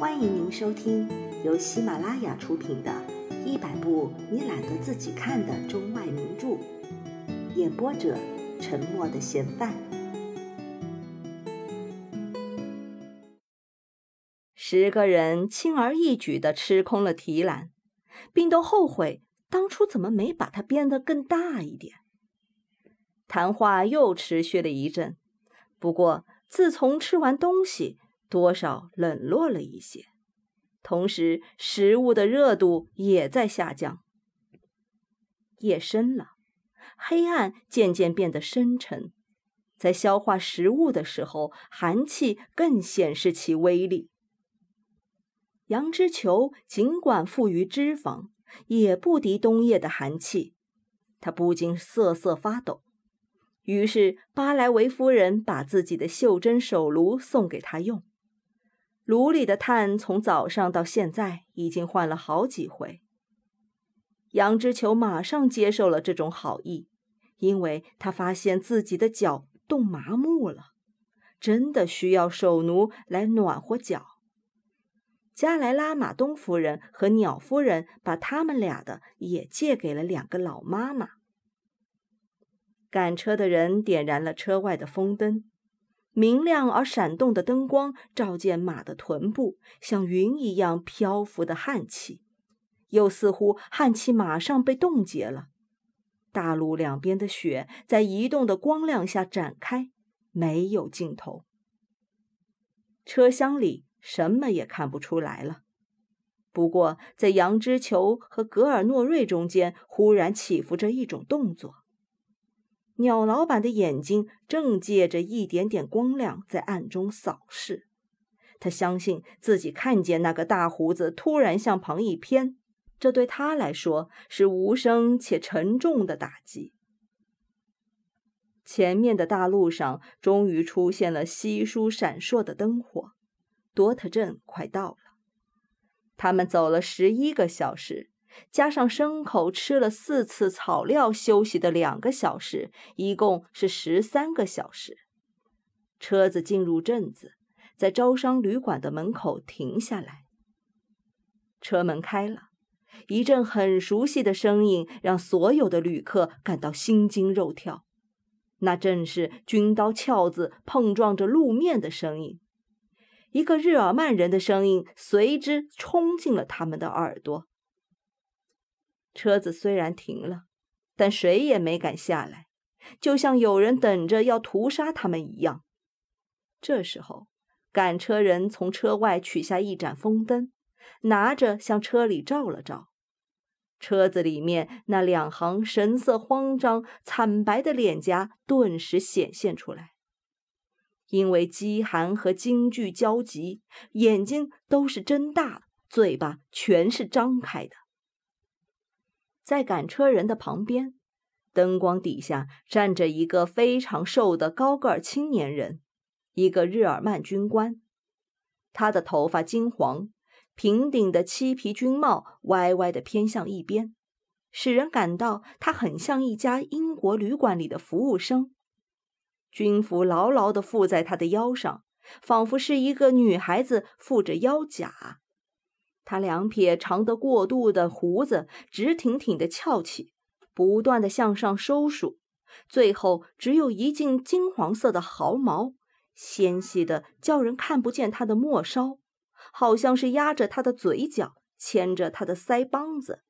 欢迎您收听由喜马拉雅出品的《一百部你懒得自己看的中外名著》，演播者：沉默的嫌犯。十个人轻而易举地吃空了提篮，并都后悔当初怎么没把它变得更大一点。谈话又持续了一阵，不过自从吃完东西。多少冷落了一些，同时食物的热度也在下降。夜深了，黑暗渐渐变得深沉，在消化食物的时候，寒气更显示其威力。羊脂球尽管富于脂肪，也不敌冬夜的寒气，它不禁瑟瑟发抖。于是巴莱维夫人把自己的袖珍手炉送给他用。炉里的炭从早上到现在已经换了好几回。杨之球马上接受了这种好意，因为他发现自己的脚冻麻木了，真的需要手奴来暖和脚。加莱拉马东夫人和鸟夫人把他们俩的也借给了两个老妈妈。赶车的人点燃了车外的风灯。明亮而闪动的灯光照见马的臀部，像云一样漂浮的汗气，又似乎汗气马上被冻结了。大路两边的雪在移动的光亮下展开，没有尽头。车厢里什么也看不出来了，不过在杨之球和格尔诺瑞中间，忽然起伏着一种动作。鸟老板的眼睛正借着一点点光亮在暗中扫视，他相信自己看见那个大胡子突然向旁一偏，这对他来说是无声且沉重的打击。前面的大路上终于出现了稀疏闪烁的灯火，多特镇快到了。他们走了十一个小时。加上牲口吃了四次草料休息的两个小时，一共是十三个小时。车子进入镇子，在招商旅馆的门口停下来。车门开了，一阵很熟悉的声音让所有的旅客感到心惊肉跳。那正是军刀鞘子碰撞着路面的声音。一个日耳曼人的声音随之冲进了他们的耳朵。车子虽然停了，但谁也没敢下来，就像有人等着要屠杀他们一样。这时候，赶车人从车外取下一盏风灯，拿着向车里照了照。车子里面那两行神色慌张、惨白的脸颊顿时显现出来，因为饥寒和惊惧交集，眼睛都是睁大，嘴巴全是张开的。在赶车人的旁边，灯光底下站着一个非常瘦的高个儿青年人，一个日耳曼军官。他的头发金黄，平顶的漆皮军帽歪歪的偏向一边，使人感到他很像一家英国旅馆里的服务生。军服牢牢地附在他的腰上，仿佛是一个女孩子附着腰甲。他两撇长得过度的胡子直挺挺的翘起，不断的向上收束，最后只有一茎金黄色的毫毛，纤细的叫人看不见他的末梢，好像是压着他的嘴角，牵着他的腮帮子，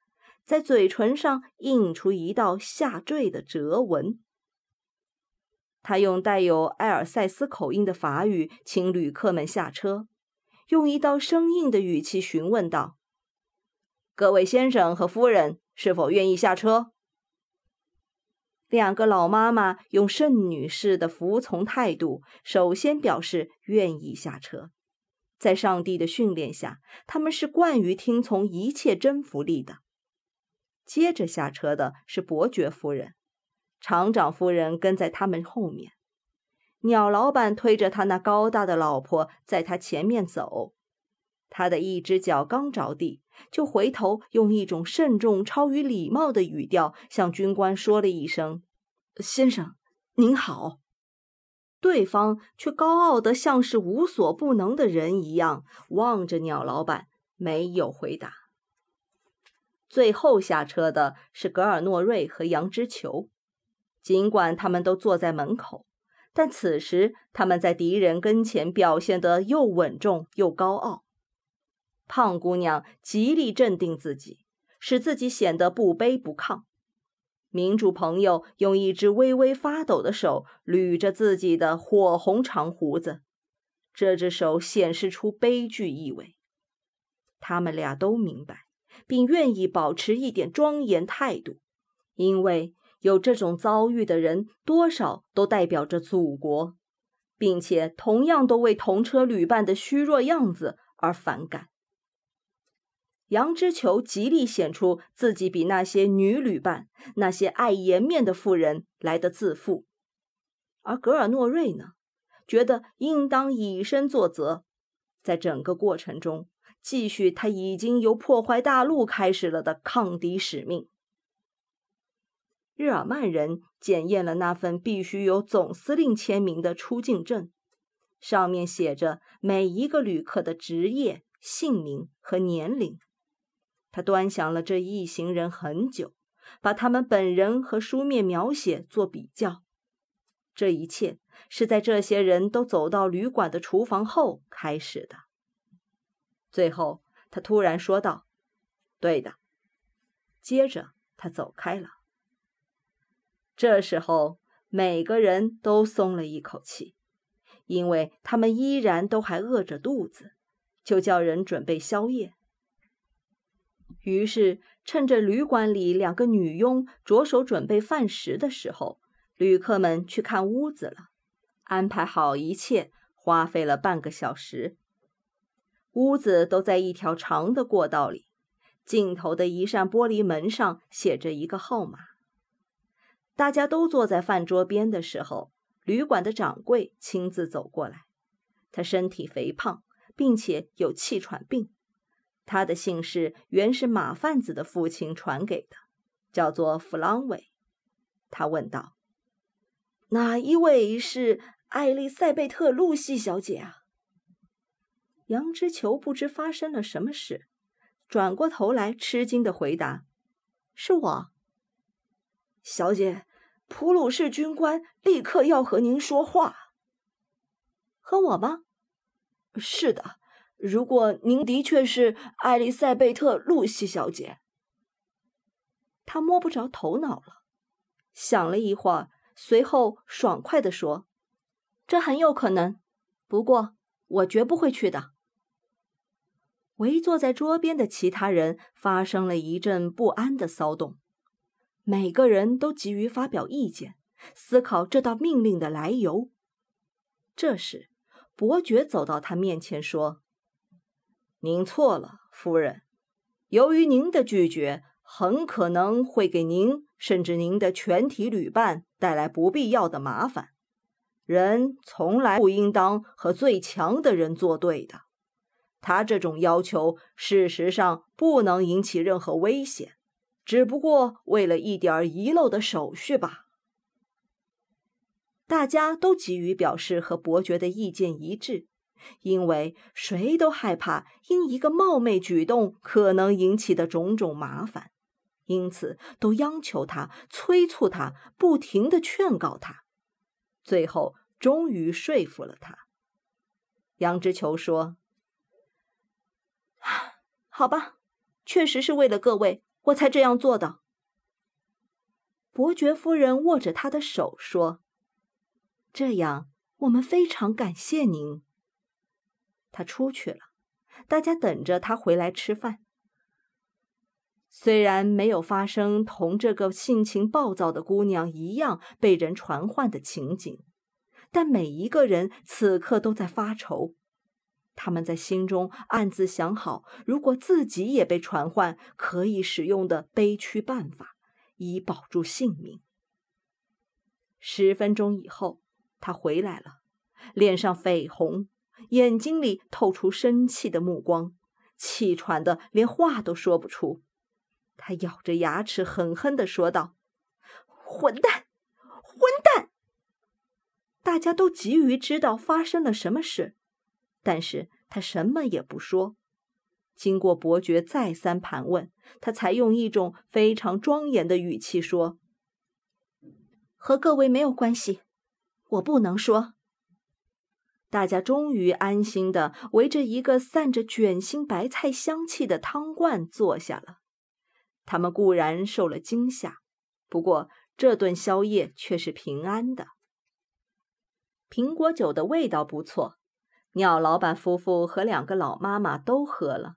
在嘴唇上印出一道下坠的折纹。他用带有埃尔塞斯口音的法语请旅客们下车。用一道生硬的语气询问道：“各位先生和夫人，是否愿意下车？”两个老妈妈用圣女式的服从态度，首先表示愿意下车。在上帝的训练下，他们是惯于听从一切征服力的。接着下车的是伯爵夫人，厂长夫人跟在他们后面。鸟老板推着他那高大的老婆在他前面走，他的一只脚刚着地，就回头用一种慎重超于礼貌的语调向军官说了一声：“先生，您好。”对方却高傲的像是无所不能的人一样望着鸟老板，没有回答。最后下车的是格尔诺瑞和杨之球，尽管他们都坐在门口，但此时他们在敌人跟前表现得又稳重又高傲。胖姑娘极力镇定自己，使自己显得不卑不亢。民主朋友用一只微微发抖的手捋着自己的火红长胡子，这只手显示出悲剧意味。他们俩都明白。并愿意保持一点庄严态度，因为有这种遭遇的人，多少都代表着祖国，并且同样都为同车旅伴的虚弱样子而反感。杨之球极力显出自己比那些女旅伴、那些爱颜面的妇人来的自负，而格尔诺瑞呢，觉得应当以身作则，在整个过程中。继续他已经由破坏大陆开始了的抗敌使命。日耳曼人检验了那份必须由总司令签名的出境证，上面写着每一个旅客的职业、姓名和年龄。他端详了这一行人很久，把他们本人和书面描写做比较。这一切是在这些人都走到旅馆的厨房后开始的。最后，他突然说道：“对的。”接着，他走开了。这时候，每个人都松了一口气，因为他们依然都还饿着肚子，就叫人准备宵夜。于是，趁着旅馆里两个女佣着手准备饭食的时候，旅客们去看屋子了，安排好一切，花费了半个小时。屋子都在一条长的过道里，尽头的一扇玻璃门上写着一个号码。大家都坐在饭桌边的时候，旅馆的掌柜亲自走过来。他身体肥胖，并且有气喘病。他的姓氏原是马贩子的父亲传给的，叫做弗朗韦。他问道：“哪一位是艾丽塞贝特·露西小姐啊？”杨之球不知发生了什么事，转过头来，吃惊的回答：“是我，小姐，普鲁士军官立刻要和您说话。和我吗？是的，如果您的确是艾丽塞贝特·露西小姐。”他摸不着头脑了，想了一会儿，随后爽快地说：“这很有可能，不过我绝不会去的。”围坐在桌边的其他人发生了一阵不安的骚动，每个人都急于发表意见，思考这道命令的来由。这时，伯爵走到他面前说：“您错了，夫人。由于您的拒绝，很可能会给您甚至您的全体旅伴带来不必要的麻烦。人从来不应当和最强的人作对的。”他这种要求事实上不能引起任何危险，只不过为了一点遗漏的手续吧。大家都急于表示和伯爵的意见一致，因为谁都害怕因一个冒昧举动可能引起的种种麻烦，因此都央求他、催促他、不停的劝告他，最后终于说服了他。杨之球说。好吧，确实是为了各位，我才这样做的。伯爵夫人握着他的手说：“这样，我们非常感谢您。”他出去了，大家等着他回来吃饭。虽然没有发生同这个性情暴躁的姑娘一样被人传唤的情景，但每一个人此刻都在发愁。他们在心中暗自想好，如果自己也被传唤，可以使用的悲屈办法，以保住性命。十分钟以后，他回来了，脸上绯红，眼睛里透出生气的目光，气喘的连话都说不出。他咬着牙齿，狠狠地说道：“混蛋，混蛋！”大家都急于知道发生了什么事，但是他什么也不说。经过伯爵再三盘问，他才用一种非常庄严的语气说：“和各位没有关系，我不能说。”大家终于安心的围着一个散着卷心白菜香气的汤罐坐下了。他们固然受了惊吓，不过这顿宵夜却是平安的。苹果酒的味道不错，鸟老板夫妇和两个老妈妈都喝了，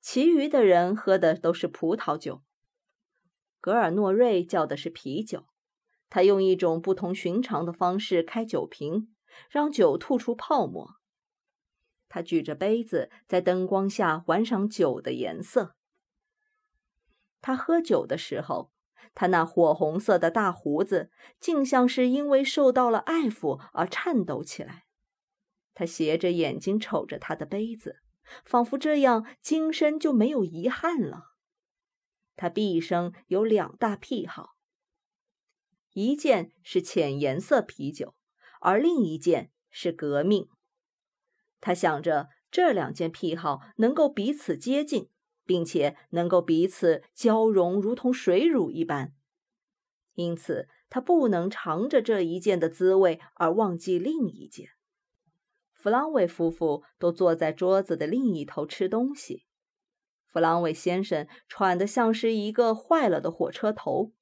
其余的人喝的都是葡萄酒。格尔诺瑞叫的是啤酒，他用一种不同寻常的方式开酒瓶。让酒吐出泡沫。他举着杯子，在灯光下观赏酒的颜色。他喝酒的时候，他那火红色的大胡子竟像是因为受到了爱抚而颤抖起来。他斜着眼睛瞅着他的杯子，仿佛这样今生就没有遗憾了。他毕生有两大癖好，一件是浅颜色啤酒。而另一件是革命。他想着这两件癖好能够彼此接近，并且能够彼此交融，如同水乳一般。因此，他不能尝着这一件的滋味而忘记另一件。弗朗韦夫妇都坐在桌子的另一头吃东西。弗朗韦先生喘得像是一个坏了的火车头，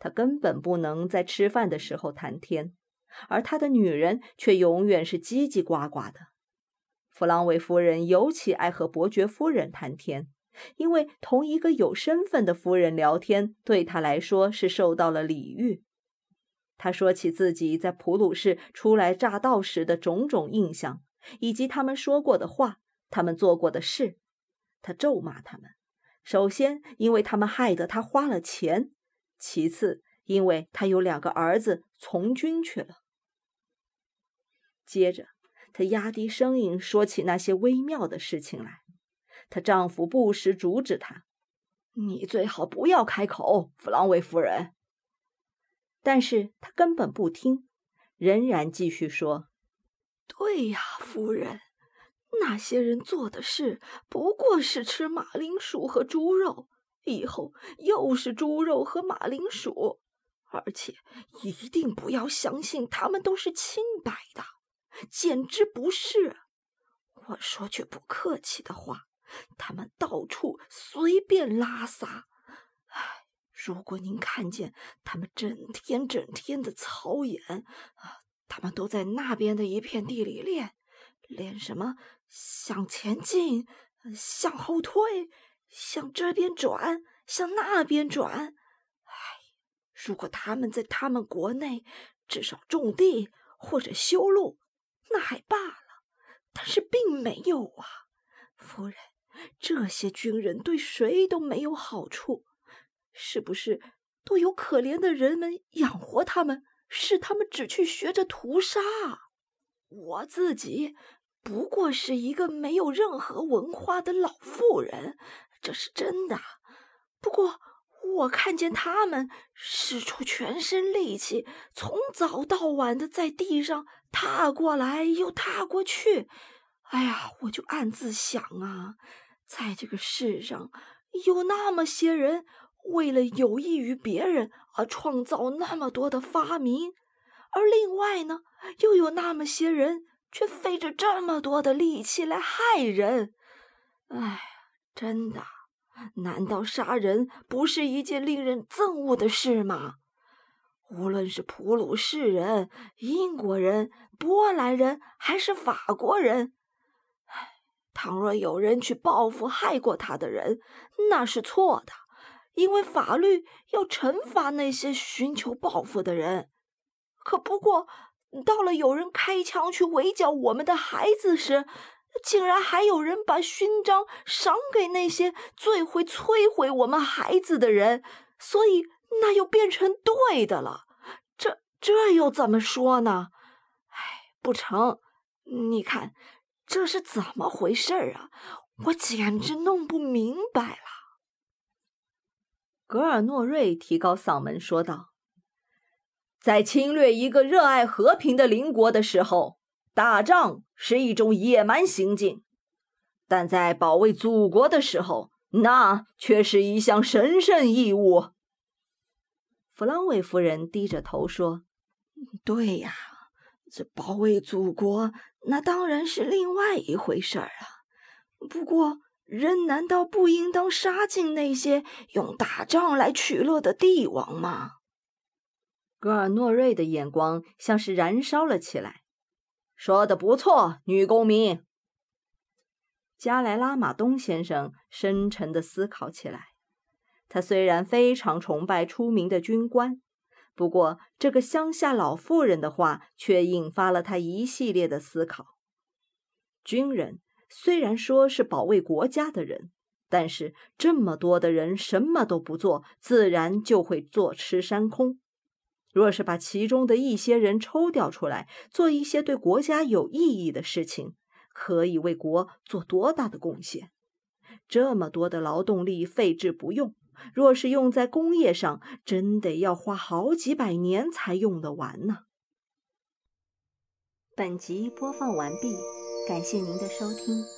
他根本不能在吃饭的时候谈天。而他的女人却永远是叽叽呱呱的。弗朗韦夫人尤其爱和伯爵夫人谈天，因为同一个有身份的夫人聊天对他来说是受到了礼遇。他说起自己在普鲁士初来乍到时的种种印象，以及他们说过的话，他们做过的事。他咒骂他们：首先，因为他们害得他花了钱；其次，因为他有两个儿子从军去了。接着，她压低声音说起那些微妙的事情来。她丈夫不时阻止她：“你最好不要开口，弗朗维夫人。”但是他根本不听，仍然继续说：“对呀，夫人，那些人做的事不过是吃马铃薯和猪肉，以后又是猪肉和马铃薯，而且一定不要相信他们都是清白的。”简直不是！我说句不客气的话，他们到处随便拉撒。如果您看见他们整天整天的操演，啊，他们都在那边的一片地里练，练什么？向前进，向后退，向这边转，向那边转。唉，如果他们在他们国内至少种地或者修路。那还罢了，但是并没有啊，夫人。这些军人对谁都没有好处，是不是？都有可怜的人们养活他们，使他们只去学着屠杀。我自己不过是一个没有任何文化的老妇人，这是真的。不过。我看见他们使出全身力气，从早到晚的在地上踏过来又踏过去。哎呀，我就暗自想啊，在这个世上有那么些人为了有益于别人而创造那么多的发明，而另外呢，又有那么些人却费着这么多的力气来害人。哎，真的。难道杀人不是一件令人憎恶的事吗？无论是普鲁士人、英国人、波兰人，还是法国人，倘若有人去报复害过他的人，那是错的，因为法律要惩罚那些寻求报复的人。可不过，到了有人开枪去围剿我们的孩子时，竟然还有人把勋章赏给那些最会摧毁我们孩子的人，所以那又变成对的了。这这又怎么说呢？哎，不成，你看这是怎么回事啊？我简直弄不明白了。格尔诺瑞提高嗓门说道：“在侵略一个热爱和平的邻国的时候，打仗是一种野蛮行径；但在保卫祖国的时候，那却是一项神圣义务。弗朗维夫人低着头说：“对呀，这保卫祖国，那当然是另外一回事儿啊。不过，人难道不应当杀尽那些用打仗来取乐的帝王吗？”格尔诺瑞的眼光像是燃烧了起来。说的不错，女公民。加莱拉马东先生深沉的思考起来。他虽然非常崇拜出名的军官，不过这个乡下老妇人的话却引发了他一系列的思考。军人虽然说是保卫国家的人，但是这么多的人什么都不做，自然就会坐吃山空。若是把其中的一些人抽调出来，做一些对国家有意义的事情，可以为国做多大的贡献？这么多的劳动力废置不用，若是用在工业上，真得要花好几百年才用得完呢。本集播放完毕，感谢您的收听。